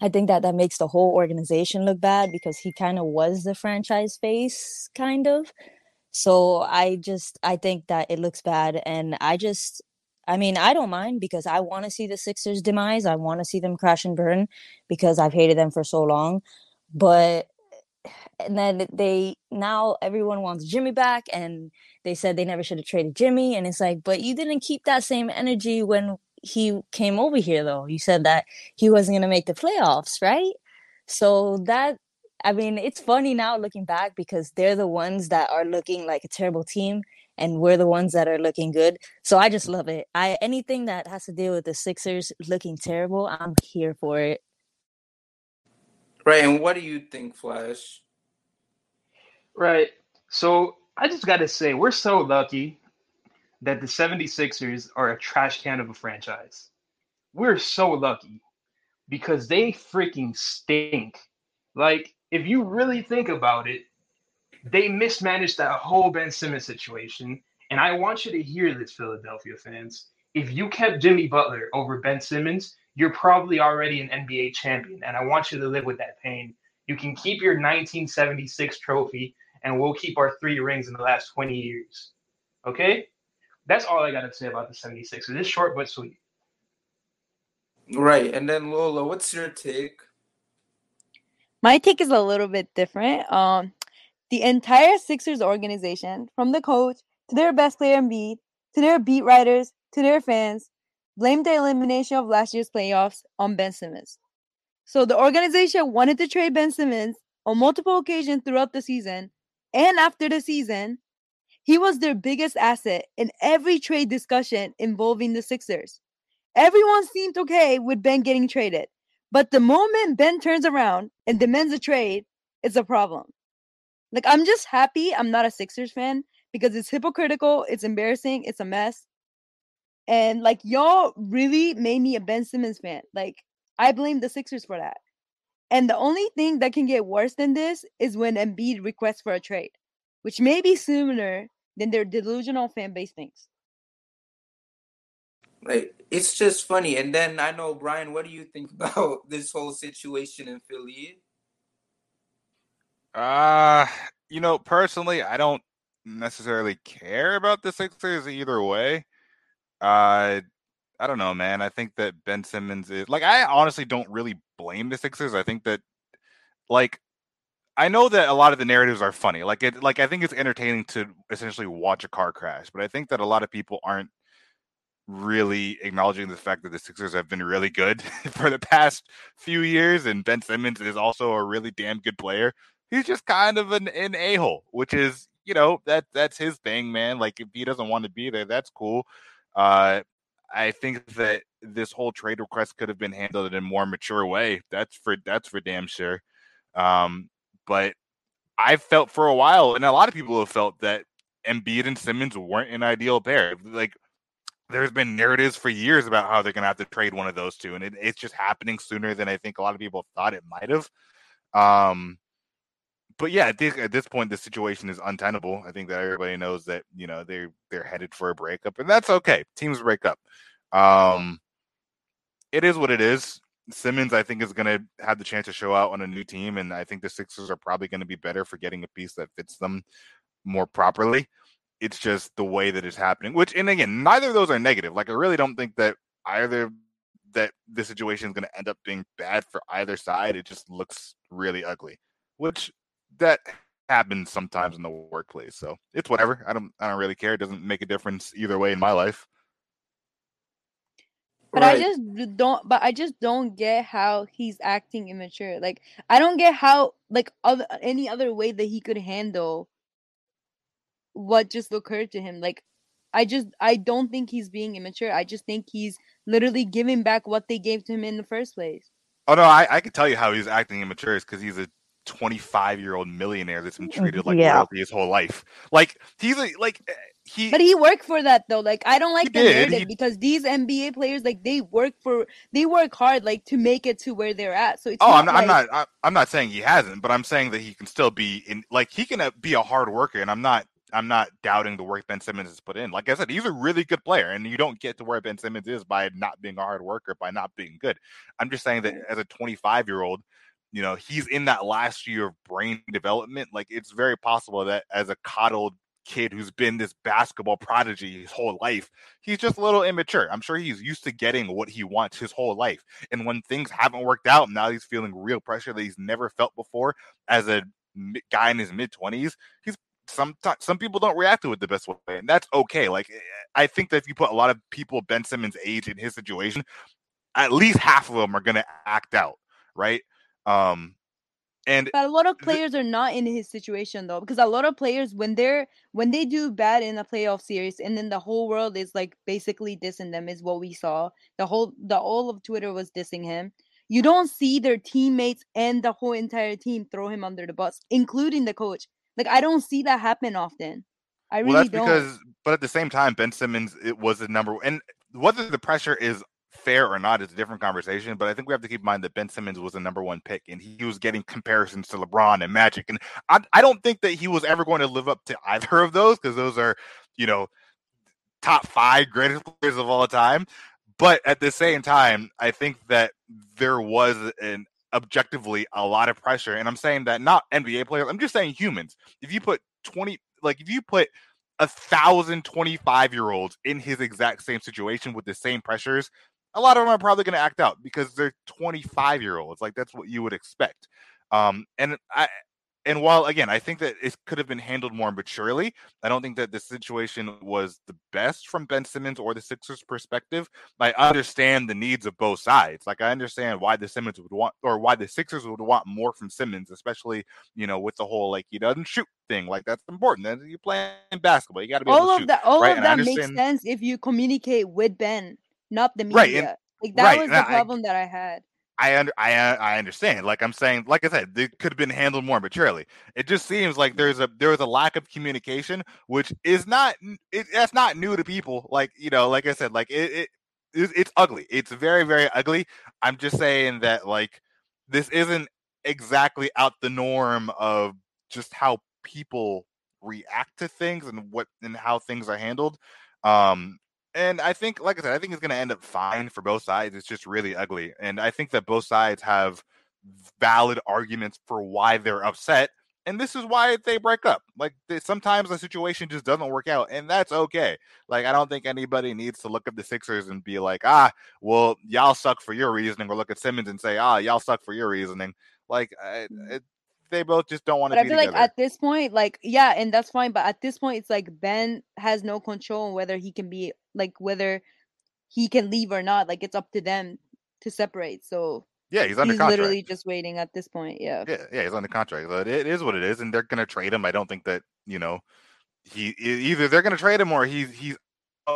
I think that that makes the whole organization look bad because he kind of was the franchise face, kind of. So I just I think that it looks bad, and I just I mean I don't mind because I want to see the Sixers demise. I want to see them crash and burn because I've hated them for so long. But and then they now everyone wants Jimmy back, and they said they never should have traded Jimmy, and it's like, but you didn't keep that same energy when he came over here though. You said that he wasn't going to make the playoffs, right? So that I mean, it's funny now looking back because they're the ones that are looking like a terrible team and we're the ones that are looking good. So I just love it. I anything that has to do with the Sixers looking terrible, I'm here for it. Right, and what do you think, Flash? Right. So I just got to say, we're so lucky that the 76ers are a trash can of a franchise. We're so lucky because they freaking stink. Like, if you really think about it, they mismanaged that whole Ben Simmons situation. And I want you to hear this, Philadelphia fans. If you kept Jimmy Butler over Ben Simmons, you're probably already an NBA champion. And I want you to live with that pain. You can keep your 1976 trophy, and we'll keep our three rings in the last 20 years. Okay? That's all I got to say about the 76ers. It's short but sweet. Right. And then, Lola, what's your take? My take is a little bit different. Um, the entire Sixers organization, from the coach to their best player Embiid, to their beat writers, to their fans, blamed the elimination of last year's playoffs on Ben Simmons. So the organization wanted to trade Ben Simmons on multiple occasions throughout the season and after the season. He was their biggest asset in every trade discussion involving the Sixers. Everyone seemed okay with Ben getting traded. But the moment Ben turns around and demands a trade, it's a problem. Like, I'm just happy I'm not a Sixers fan because it's hypocritical, it's embarrassing, it's a mess. And like, y'all really made me a Ben Simmons fan. Like, I blame the Sixers for that. And the only thing that can get worse than this is when Embiid requests for a trade, which may be sooner than their delusional fan base thinks. Like it's just funny. And then I know Brian, what do you think <laughs> about this whole situation in Philly? Uh, you know, personally, I don't necessarily care about the Sixers either way. Uh, I don't know, man. I think that Ben Simmons is like I honestly don't really blame the Sixers. I think that like I know that a lot of the narratives are funny. Like it like I think it's entertaining to essentially watch a car crash, but I think that a lot of people aren't really acknowledging the fact that the Sixers have been really good <laughs> for the past few years and Ben Simmons is also a really damn good player. He's just kind of an, an a-hole, which is, you know, that that's his thing, man. Like if he doesn't want to be there, that's cool. Uh I think that this whole trade request could have been handled in a more mature way. That's for that's for damn sure. Um, but I've felt for a while, and a lot of people have felt that Embiid and Simmons weren't an ideal pair. Like there's been narratives for years about how they're going to have to trade one of those two, and it, it's just happening sooner than I think a lot of people thought it might have. Um, but yeah, at this, at this point, the situation is untenable. I think that everybody knows that you know they're they're headed for a breakup, and that's okay. Teams break up. Um, it is what it is. Simmons, I think, is going to have the chance to show out on a new team, and I think the Sixers are probably going to be better for getting a piece that fits them more properly. It's just the way that it's happening. Which, and again, neither of those are negative. Like, I really don't think that either that the situation is going to end up being bad for either side. It just looks really ugly, which that happens sometimes in the workplace. So it's whatever. I don't I don't really care. It doesn't make a difference either way in my life. But right. I just don't. But I just don't get how he's acting immature. Like I don't get how like other any other way that he could handle what just occurred to him. Like I just I don't think he's being immature. I just think he's literally giving back what they gave to him in the first place. Oh no, I, I can tell you how he's acting immature is because he's a 25 year old millionaire that's been treated like yeah. royalty his whole life. Like he's a, like eh, he. But he worked for that though. Like I don't like the narrative he, because these NBA players like they work for they work hard like to make it to where they're at. So it's oh, not I'm not, like, I'm not I'm not saying he hasn't, but I'm saying that he can still be in like he can uh, be a hard worker, and I'm not I'm not doubting the work Ben Simmons has put in. Like I said, he's a really good player, and you don't get to where Ben Simmons is by not being a hard worker, by not being good. I'm just saying that as a 25 year old you know, he's in that last year of brain development. Like it's very possible that as a coddled kid who's been this basketball prodigy his whole life, he's just a little immature. I'm sure he's used to getting what he wants his whole life. And when things haven't worked out, now he's feeling real pressure that he's never felt before as a guy in his mid 20s. He's some some people don't react to it the best way, and that's okay. Like I think that if you put a lot of people Ben Simmons' age in his situation, at least half of them are going to act out, right? Um, and but a lot of players th- are not in his situation though, because a lot of players when they're when they do bad in a playoff series, and then the whole world is like basically dissing them, is what we saw. The whole the all of Twitter was dissing him. You don't see their teammates and the whole entire team throw him under the bus, including the coach. Like I don't see that happen often. I really well, that's don't. because, but at the same time, Ben Simmons it was the number, and whether the pressure is fair or not is a different conversation. But I think we have to keep in mind that Ben Simmons was the number one pick, and he was getting comparisons to LeBron and Magic, and I, I don't think that he was ever going to live up to <laughs> either of those because those are, you know, top five greatest players of all time. But at the same time, I think that there was an objectively a lot of pressure, and I'm saying that not NBA players. I'm just saying humans. If you put 20, like if you put a thousand 25 year olds in his exact same situation with the same pressures, a lot of them are probably going to act out because they're 25 year olds. Like that's what you would expect. Um, and I, and while again, I think that it could have been handled more maturely, I don't think that the situation was the best from Ben Simmons or the Sixers' perspective. I understand the needs of both sides. Like I understand why the Simmons would want or why the Sixers would want more from Simmons, especially you know with the whole like he doesn't shoot thing. Like that's important. Then you playing basketball, you got to be all of shoot, that. All right? of that makes sense if you communicate with Ben, not the media. Right, and, like that right, was the problem I, that I had. I under, I I understand. Like I'm saying, like I said, it could have been handled more maturely. It just seems like there's a there was a lack of communication, which is not it, that's not new to people. Like you know, like I said, like it, it it's, it's ugly. It's very very ugly. I'm just saying that like this isn't exactly out the norm of just how people react to things and what and how things are handled. Um, and I think, like I said, I think it's going to end up fine for both sides. It's just really ugly, and I think that both sides have valid arguments for why they're upset, and this is why they break up. Like they, sometimes the situation just doesn't work out, and that's okay. Like I don't think anybody needs to look at the Sixers and be like, ah, well, y'all suck for your reasoning, or look at Simmons and say, ah, y'all suck for your reasoning. Like I, mm. it, they both just don't want to. But I feel together. like at this point, like yeah, and that's fine. But at this point, it's like Ben has no control on whether he can be like whether he can leave or not. Like it's up to them to separate. So yeah, he's under he's contract. literally just waiting at this point. Yeah. Yeah, yeah, he's under contract. But it is what it is, and they're gonna trade him. I don't think that you know he either they're gonna trade him or he's he's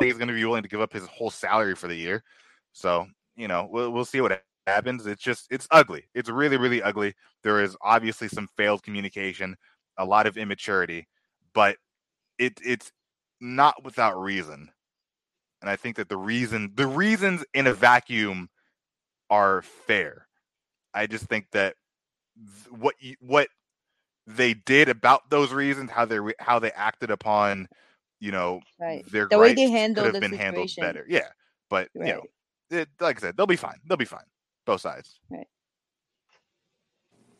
he's gonna be willing to give up his whole salary for the year. So you know we'll we'll see what happens. It's just it's ugly. It's really really ugly. There is obviously some failed communication, a lot of immaturity, but it it's not without reason. And I think that the reason the reasons in a vacuum are fair. I just think that what what they did about those reasons, how they how they acted upon, you know, right. their the way they handled could have been situation. handled better. Yeah, but right. you know, it, like I said, they'll be fine. They'll be fine. Both sides. Right.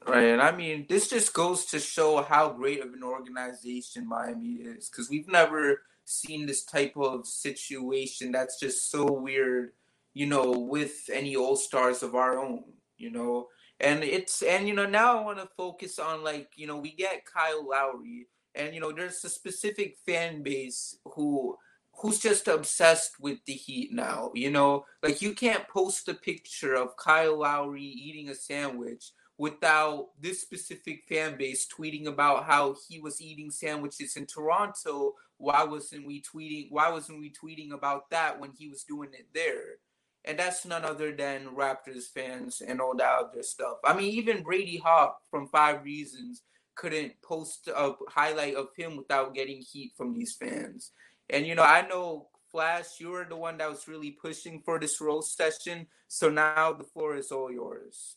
Right, and I mean, this just goes to show how great of an organization Miami is, because we've never seen this type of situation that's just so weird, you know, with any All Stars of our own, you know. And it's and you know now I want to focus on like you know we get Kyle Lowry, and you know there's a specific fan base who who's just obsessed with the Heat now. You know, like you can't post a picture of Kyle Lowry eating a sandwich without this specific fan base tweeting about how he was eating sandwiches in Toronto. Why wasn't we tweeting? Why wasn't we tweeting about that when he was doing it there? And that's none other than Raptors fans and all that other stuff. I mean, even Brady Hawk from Five Reasons couldn't post a highlight of him without getting heat from these fans. And you know, I know Flash, you were the one that was really pushing for this roast session. So now the floor is all yours.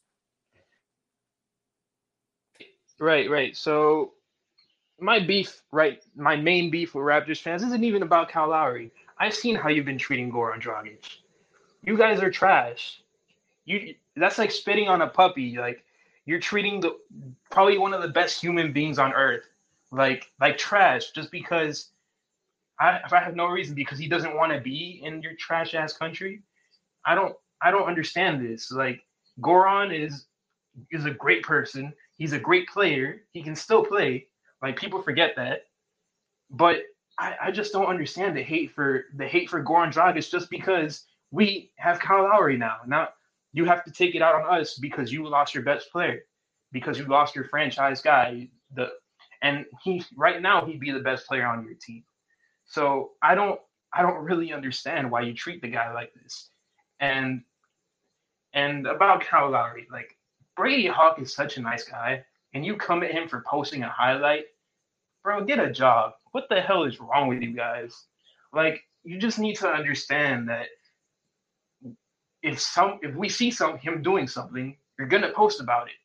Right, right. So my beef, right, my main beef with Raptors fans isn't even about Kyle Lowry. I've seen how you've been treating Goran Dragic. You guys are trash. You that's like spitting on a puppy. Like you're treating the probably one of the best human beings on earth like like trash just because I if I have no reason because he doesn't want to be in your trash ass country. I don't I don't understand this. Like Goran is is a great person. He's a great player. He can still play. Like people forget that. But I, I just don't understand the hate for the hate for Goran Dragic just because we have Kyle Lowry now. Now you have to take it out on us because you lost your best player, because you lost your franchise guy. The and he right now he'd be the best player on your team. So I don't I don't really understand why you treat the guy like this. And and about Kyle Lowry, like Brady Hawk is such a nice guy, and you come at him for posting a highlight, bro, get a job. What the hell is wrong with you guys? Like, you just need to understand that if some if we see some him doing something, you're gonna post about it.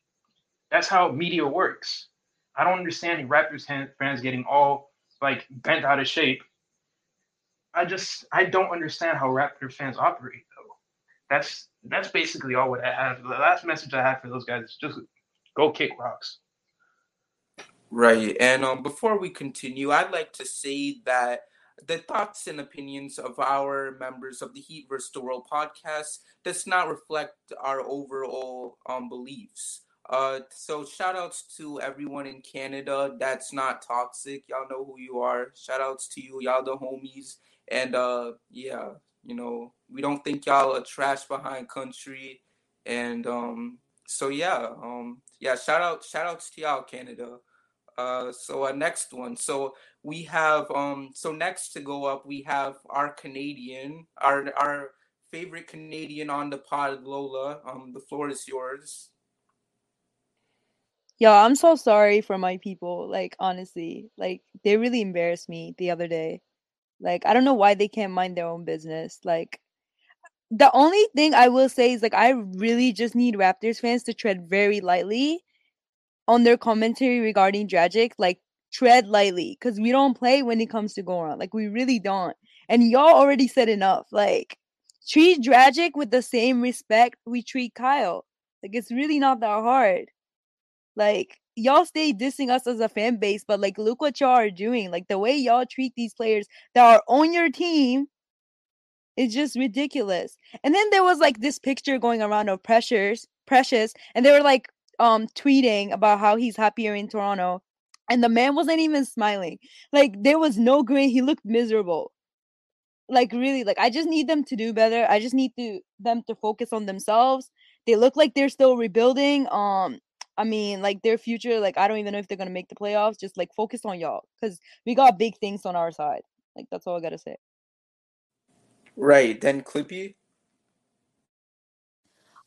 That's how media works. I don't understand Raptors fans getting all like bent out of shape. I just I don't understand how Raptors fans operate though. That's that's basically all what I have. The last message I have for those guys is just go kick rocks. Right. And um, before we continue, I'd like to say that the thoughts and opinions of our members of the Heat vs. the World podcast does not reflect our overall um, beliefs. Uh, so shout outs to everyone in Canada that's not toxic. Y'all know who you are. Shout outs to you, y'all the homies. And uh, yeah, you know, we don't think y'all are trash behind country. And um, so yeah, um, yeah, shout out, shout outs to y'all, Canada. Uh, so our next one. So we have um, so next to go up, we have our Canadian, our our favorite Canadian on the pod, Lola. Um, the floor is yours. Yo, I'm so sorry for my people. Like, honestly, like they really embarrassed me the other day. Like, I don't know why they can't mind their own business. Like, the only thing I will say is like I really just need Raptors fans to tread very lightly on their commentary regarding Dragic. Like, tread lightly because we don't play when it comes to Goran. Like, we really don't. And y'all already said enough. Like, treat Dragic with the same respect we treat Kyle. Like, it's really not that hard. Like y'all stay dissing us as a fan base, but like look what y'all are doing. Like the way y'all treat these players that are on your team is just ridiculous. And then there was like this picture going around of pressures, precious, and they were like um tweeting about how he's happier in Toronto. And the man wasn't even smiling. Like there was no grin. He looked miserable. Like really, like I just need them to do better. I just need to them to focus on themselves. They look like they're still rebuilding. Um I mean, like their future, like I don't even know if they're gonna make the playoffs. Just like focus on y'all, because we got big things on our side. Like that's all I gotta say. Right. Then Clippy.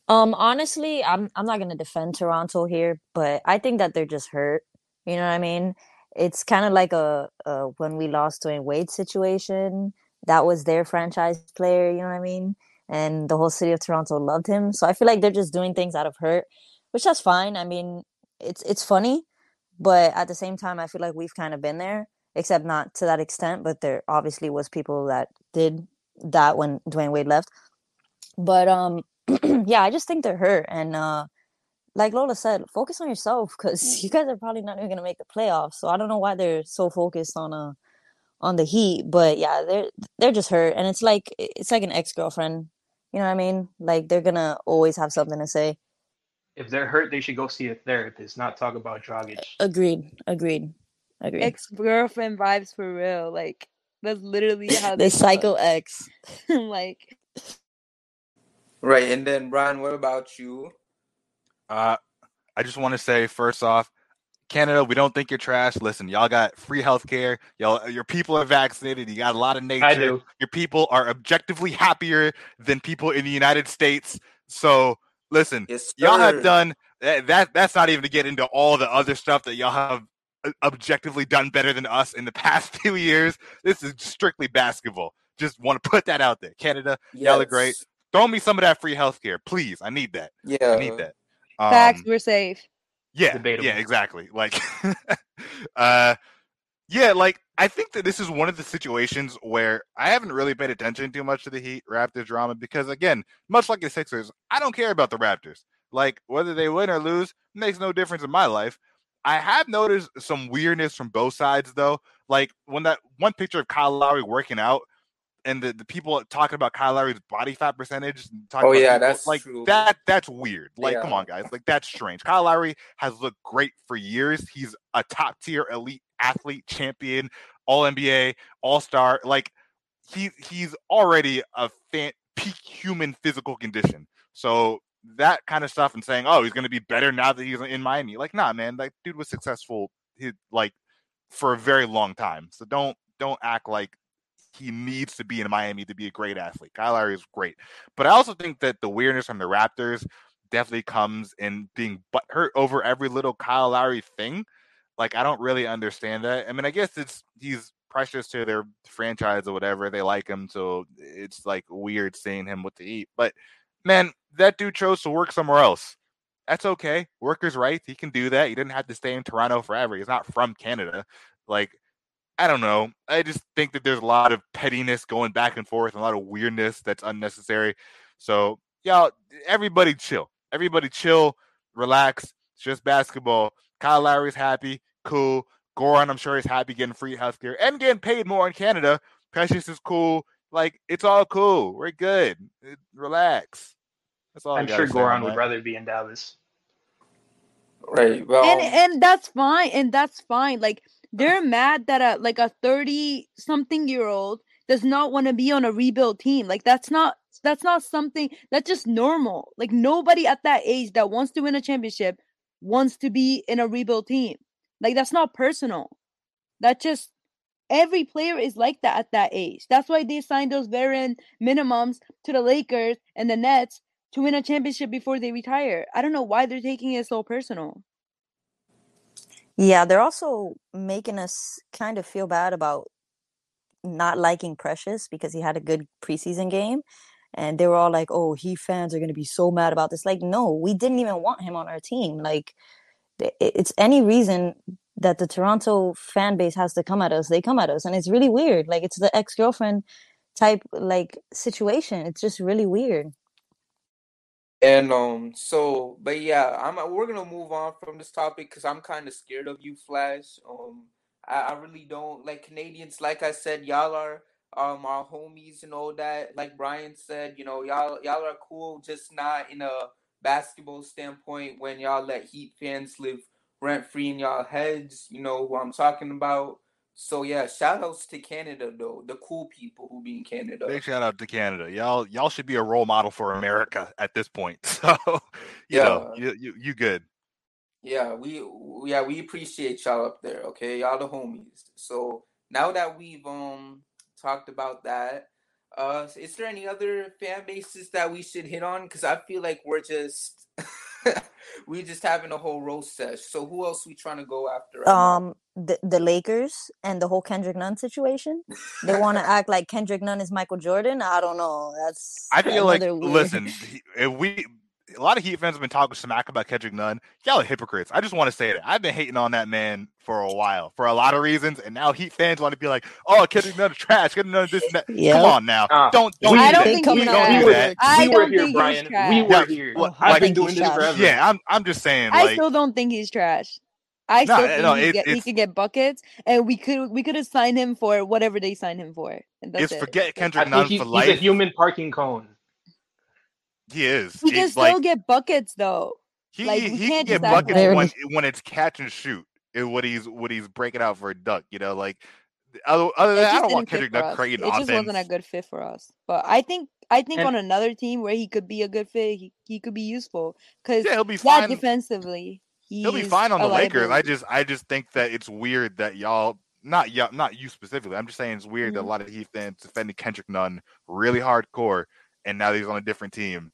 Um, honestly, I'm I'm not gonna defend Toronto here, but I think that they're just hurt. You know what I mean? It's kind of like a, a when we lost Dwyane Wade situation. That was their franchise player. You know what I mean? And the whole city of Toronto loved him. So I feel like they're just doing things out of hurt, which that's fine. I mean, it's it's funny, but at the same time, I feel like we've kind of been there, except not to that extent. But there obviously was people that did that when Dwyane Wade left. But um, <clears throat> yeah, I just think they're hurt, and uh, like Lola said, focus on yourself because <laughs> you guys are probably not even gonna make the playoffs. So I don't know why they're so focused on uh on the Heat, but yeah, they're they're just hurt, and it's like it's like an ex girlfriend. You know what I mean? Like they're gonna always have something to say. If they're hurt, they should go see a therapist, not talk about Dragic. Agreed. Agreed. Agreed. Ex girlfriend vibes for real. Like that's literally <laughs> how the they psycho X. <laughs> like Right. And then Brian, what about you? Uh, I just want to say first off, Canada, we don't think you're trash. Listen, y'all got free healthcare. Y'all, your people are vaccinated. You got a lot of nature. I do. Your people are objectively happier than people in the United States. So listen, Yes, y'all have done that, that. That's not even to get into all the other stuff that y'all have uh, objectively done better than us in the <laughs> past few years. This is strictly basketball. Just want to put that out there. Canada, y'all are great. Throw me some of that free healthcare, please. I need that. Yeah. I need that. facts, Um, we're safe. yeah, yeah, exactly. Like, <laughs> uh, yeah, like I think that this is one of the situations where I haven't really paid attention too much to the Heat Raptors drama because, again, much like the Sixers, I don't care about the Raptors. Like whether they win or lose makes no difference in my life. I have noticed some weirdness from both sides, though. Like when that one picture of Kyle Lowry working out, and the, the people talking about Kyle Lowry's body fat percentage. talking Oh, about yeah, people- that's like true. that. That's weird. Like, come on, guys. Like that's strange. Kyle Lowry has looked great for years. He's a top tier elite athlete, champion, All NBA, All Star. Like he he's already a fan, peak human physical condition. So that kind of stuff and saying, oh, he's going to be better now that he's in Miami. Like, nah, man. that dude was successful. He, like for a very long time. So don't don't act like he needs to be in Miami to be a great athlete. Kyle Lowry is great, but I also think that the weirdness from the Raptors definitely comes in being butthurt over every little Kyle Lowry thing. Like I don't really understand that. I mean, I guess it's he's precious to their franchise or whatever. They like him, so it's like weird seeing him with the Heat. But man, that dude chose to work somewhere else. That's okay. Workers' rights. He can do that. He didn't have to stay in Toronto forever. He's not from Canada. Like I don't know. I just think that there's a lot of pettiness going back and forth, and a lot of weirdness that's unnecessary. So, y'all, everybody chill. Everybody chill, relax. It's just basketball. Kyle Lowry's happy, cool. Goran, I'm sure, is happy getting free healthcare and getting paid more in Canada. Precious is cool. Like, it's all cool. We're good. Uh, relax. That's all I I'm sure say Goran would rather be in Dallas. Right. Well, and and that's fine and that's fine like they're mad that a like a 30 something year old does not want to be on a rebuild team like that's not that's not something that's just normal like nobody at that age that wants to win a championship wants to be in a rebuild team. Like that's not personal. That just every player is like that at that age. That's why they signed those veteran minimums to the lakers and the nets to win a championship before they retire. I don't know why they're taking it so personal. Yeah, they're also making us kind of feel bad about not liking Precious because he had a good preseason game. And they were all like, oh, he fans are going to be so mad about this. Like, no, we didn't even want him on our team. Like, it's any reason that the Toronto fan base has to come at us, they come at us. And it's really weird. Like, it's the ex girlfriend type, like, situation. It's just really weird. And um, so, but yeah, I'm we're gonna move on from this topic because I'm kind of scared of you, Flash. Um, I, I really don't like Canadians. Like I said, y'all are um our homies and all that. Like Brian said, you know, y'all y'all are cool, just not in a basketball standpoint when y'all let Heat fans live rent free in y'all heads. You know who I'm talking about. So yeah, shout outs to Canada though, the cool people who be in Canada. Big shout out to Canada. Y'all y'all should be a role model for America at this point. <laughs> So you know, Yeah. you, you you good. Yeah, we yeah, we appreciate y'all up there, okay? Y'all the homies. So now that we've um talked about that, uh is there any other fan bases that we should hit on? Because I feel like we're just <laughs> we just having a whole roast sesh. So who else we trying to go after right? Um, the, the Lakers and the whole Kendrick Nunn situation. They want to <laughs> act like Kendrick Nunn is Michael Jordan. I don't know. That's I feel like another weird- listen, if we a lot of Heat fans have been talking smack about Kendrick Nunn. Y'all are hypocrites. I just want to say that I've been hating on that man for a while for a lot of reasons, and now Heat fans want to be like, "Oh, Kendrick Nunn is trash. Kendrick Nunn is this and that." Yep. Come on now, Ah, don't don't we- do I don't think They he's coming don't do we were, that. I we were don't here, Brian. We were Yeah, here. well, I've like- been doing this trash. forever. Yeah, I'm I'm just saying I like still don't think he's trash. I No, still think no, he, it- get, he could get buckets, and we could we could have signed him for whatever they signed him for, and that's it's it. forget Kendrick think Nunn for he's life. He's a human parking cone. He is. He He- can still like get buckets though. he like, we he can't can get buckets like- when when it's catch and shoot. Is what he's what he's breaking out for a duck. You know, like other, other than that, I don't want Kendrick for Nunn us. creating It just offense. wasn't a good fit for us. But I think I think And- on another team where he could be a good fit, he, he could be useful because Yeah, he'll be fine. defensively He'll be fine on the Lakers. I just I just think that it's weird that y'all not y'all not you specifically. I'm just saying it's weird that a Mhm. lot of Heat fans defending Kendrick Nunn really hardcore, and now he's on a different team.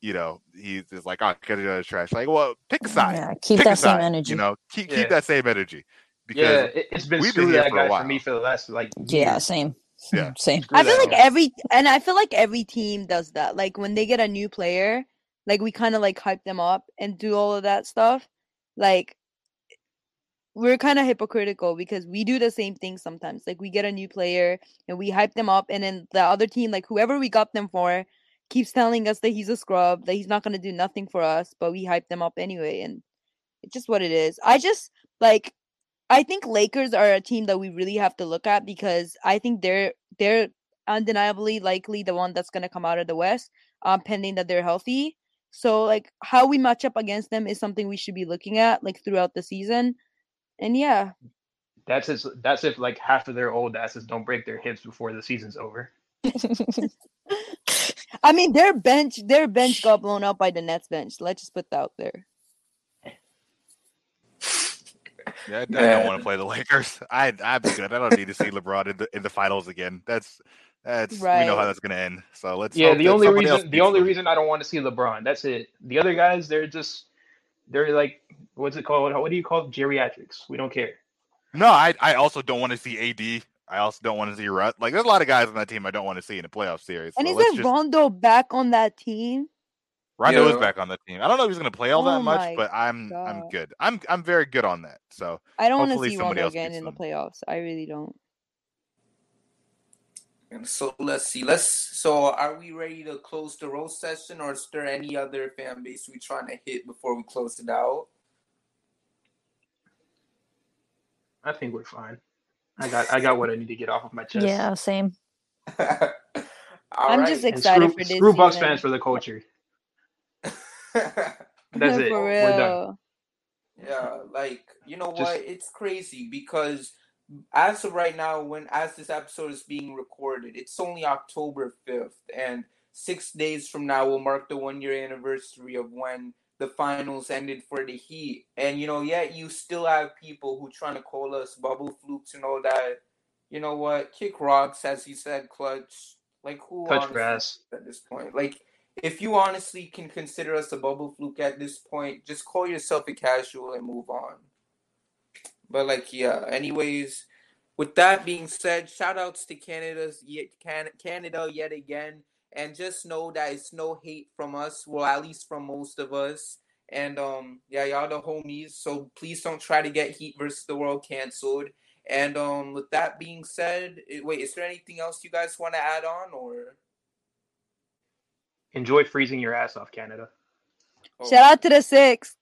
You know, he's just like, oh, Kendrick Nunn is trash. Like, well, pick a side. Yeah, keep pick a that same side, energy. You know, keep Yeah. keep that same energy because Yeah, it, it's been we've been screw here that for a while. for me for the last like Yeah, same. Yeah. <laughs> Same. Screw I feel like guy. every and I feel like every team does that. Like when they get a new player, like we kind of like hype them up and do all of that stuff. Like we're kind of hypocritical because we do the same thing sometimes. Like we get a new player and we hype them up, and then the other team, like whoever we got them for, keeps telling us that he's a scrub, that he's not gonna do nothing for us, but we hype them up anyway, and it's just what it is. I just like I think Lakers are a team that we really have to look at because I think they're they're undeniably likely the one that's gonna come out of the West, um, pending that they're healthy. So like how we match up against them is something we should be looking at like throughout the season. And yeah, That's if, that's if like half of their old asses don't break their hips before the season's over. <laughs> I mean their bench their bench got blown out by the Nets bench. Let's just put that out there. yeah, I, I don't want to play the Lakers. I I'm good. I don't need to see LeBron in the in the finals again. That's that's we know how that's gonna end. So let's Yeah, hope the only reason the only them. reason I don't want to see LeBron. That's it. The other guys, they're just they're like what's it called? What do you call it? geriatrics? We don't care. No, I I also don't want to see AD. I also don't want to see Rut. Like there's a lot of guys on that team I don't want to see in a playoff series. And so is let's just Rondo back on that team? Rondo is back on the team. I don't know if he's gonna play all Oh that much, but I'm I'm good. I'm I'm very good on that. So I don't want to see somebody Rondo again beats in the playoffs. I really don't. And so let's see. Let's so are we ready to close the roast session or is there any other fan base we trying to hit before we close it out? I think we're fine. I got I got what I need to get off of my chest. yeah, same. <laughs> I'm right. just excited screw, for this screw Bucks fans for the culture. <laughs> That's it. <laughs> For We're done. Yeah, like you know Just- what? It's crazy because as of right now, when as this episode is being recorded, it's only October fifth, and six days from now will mark the one year anniversary of when the finals ended for the Heat. And you know, yet you still have people who trying to call us bubble flukes and all that. You know what? Kick rocks, as you said, clutch. Like who Touch grass. at this point? Like if you honestly can consider us a bubble fluke at this point, just call yourself a casual and move on. But like, yeah. Anyways, with that being said, shout outs to Canada's yet Canada yet again, and just know that it's no hate from us. Well, at least from most of us. And um, yeah, y'all the homies. So please don't try to get Heat versus the World canceled. And um, with that being said, eh, wait, is there anything else you guys want to add on, or? Enjoy freezing your ass off, Canada. oh, Shout out to the six.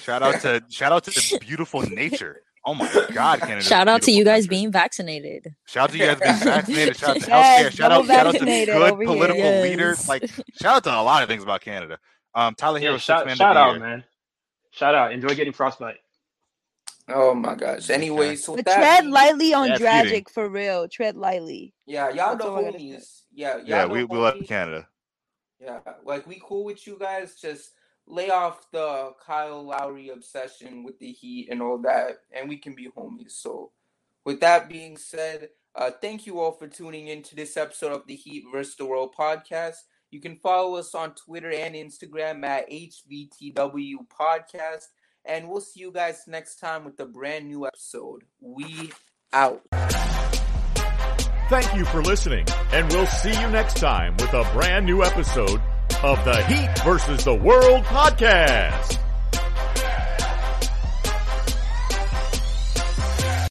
Shout out to shout out to the beautiful nature. Oh my God, Canada! Shout out to you guys being vaccinated. Shout out to you guys being vaccinated. Shout out to <laughs> Yes, healthcare. Shout out, shout out to vaccinated good political Yes. leaders. Like shout out to a lot of things about Canada. Um, Tyler Yeah, Herro, six shout, man shout out, year. man. Shout out. Enjoy getting frostbite. Oh my gosh. Anyways, so that tread being- lightly on That's Dragic for real. Tread lightly. Yeah, y'all That's the all I gotta say. homies. Yeah, y'all Yeah, the we, we love. Canada. Yeah, like we cool with you guys. Just lay off the Kyle Lowry obsession with the Heat and all that, and we can be homies. So, with that being said, uh, thank you all for tuning in to this episode of the Heat vs. the World podcast. You can follow us on Twitter and Instagram at HVTW Podcast, and we'll see you guys next time with a brand new episode. We out. Thank you for listening, and we'll see you next time with a brand new episode of the Heat versus the World podcast.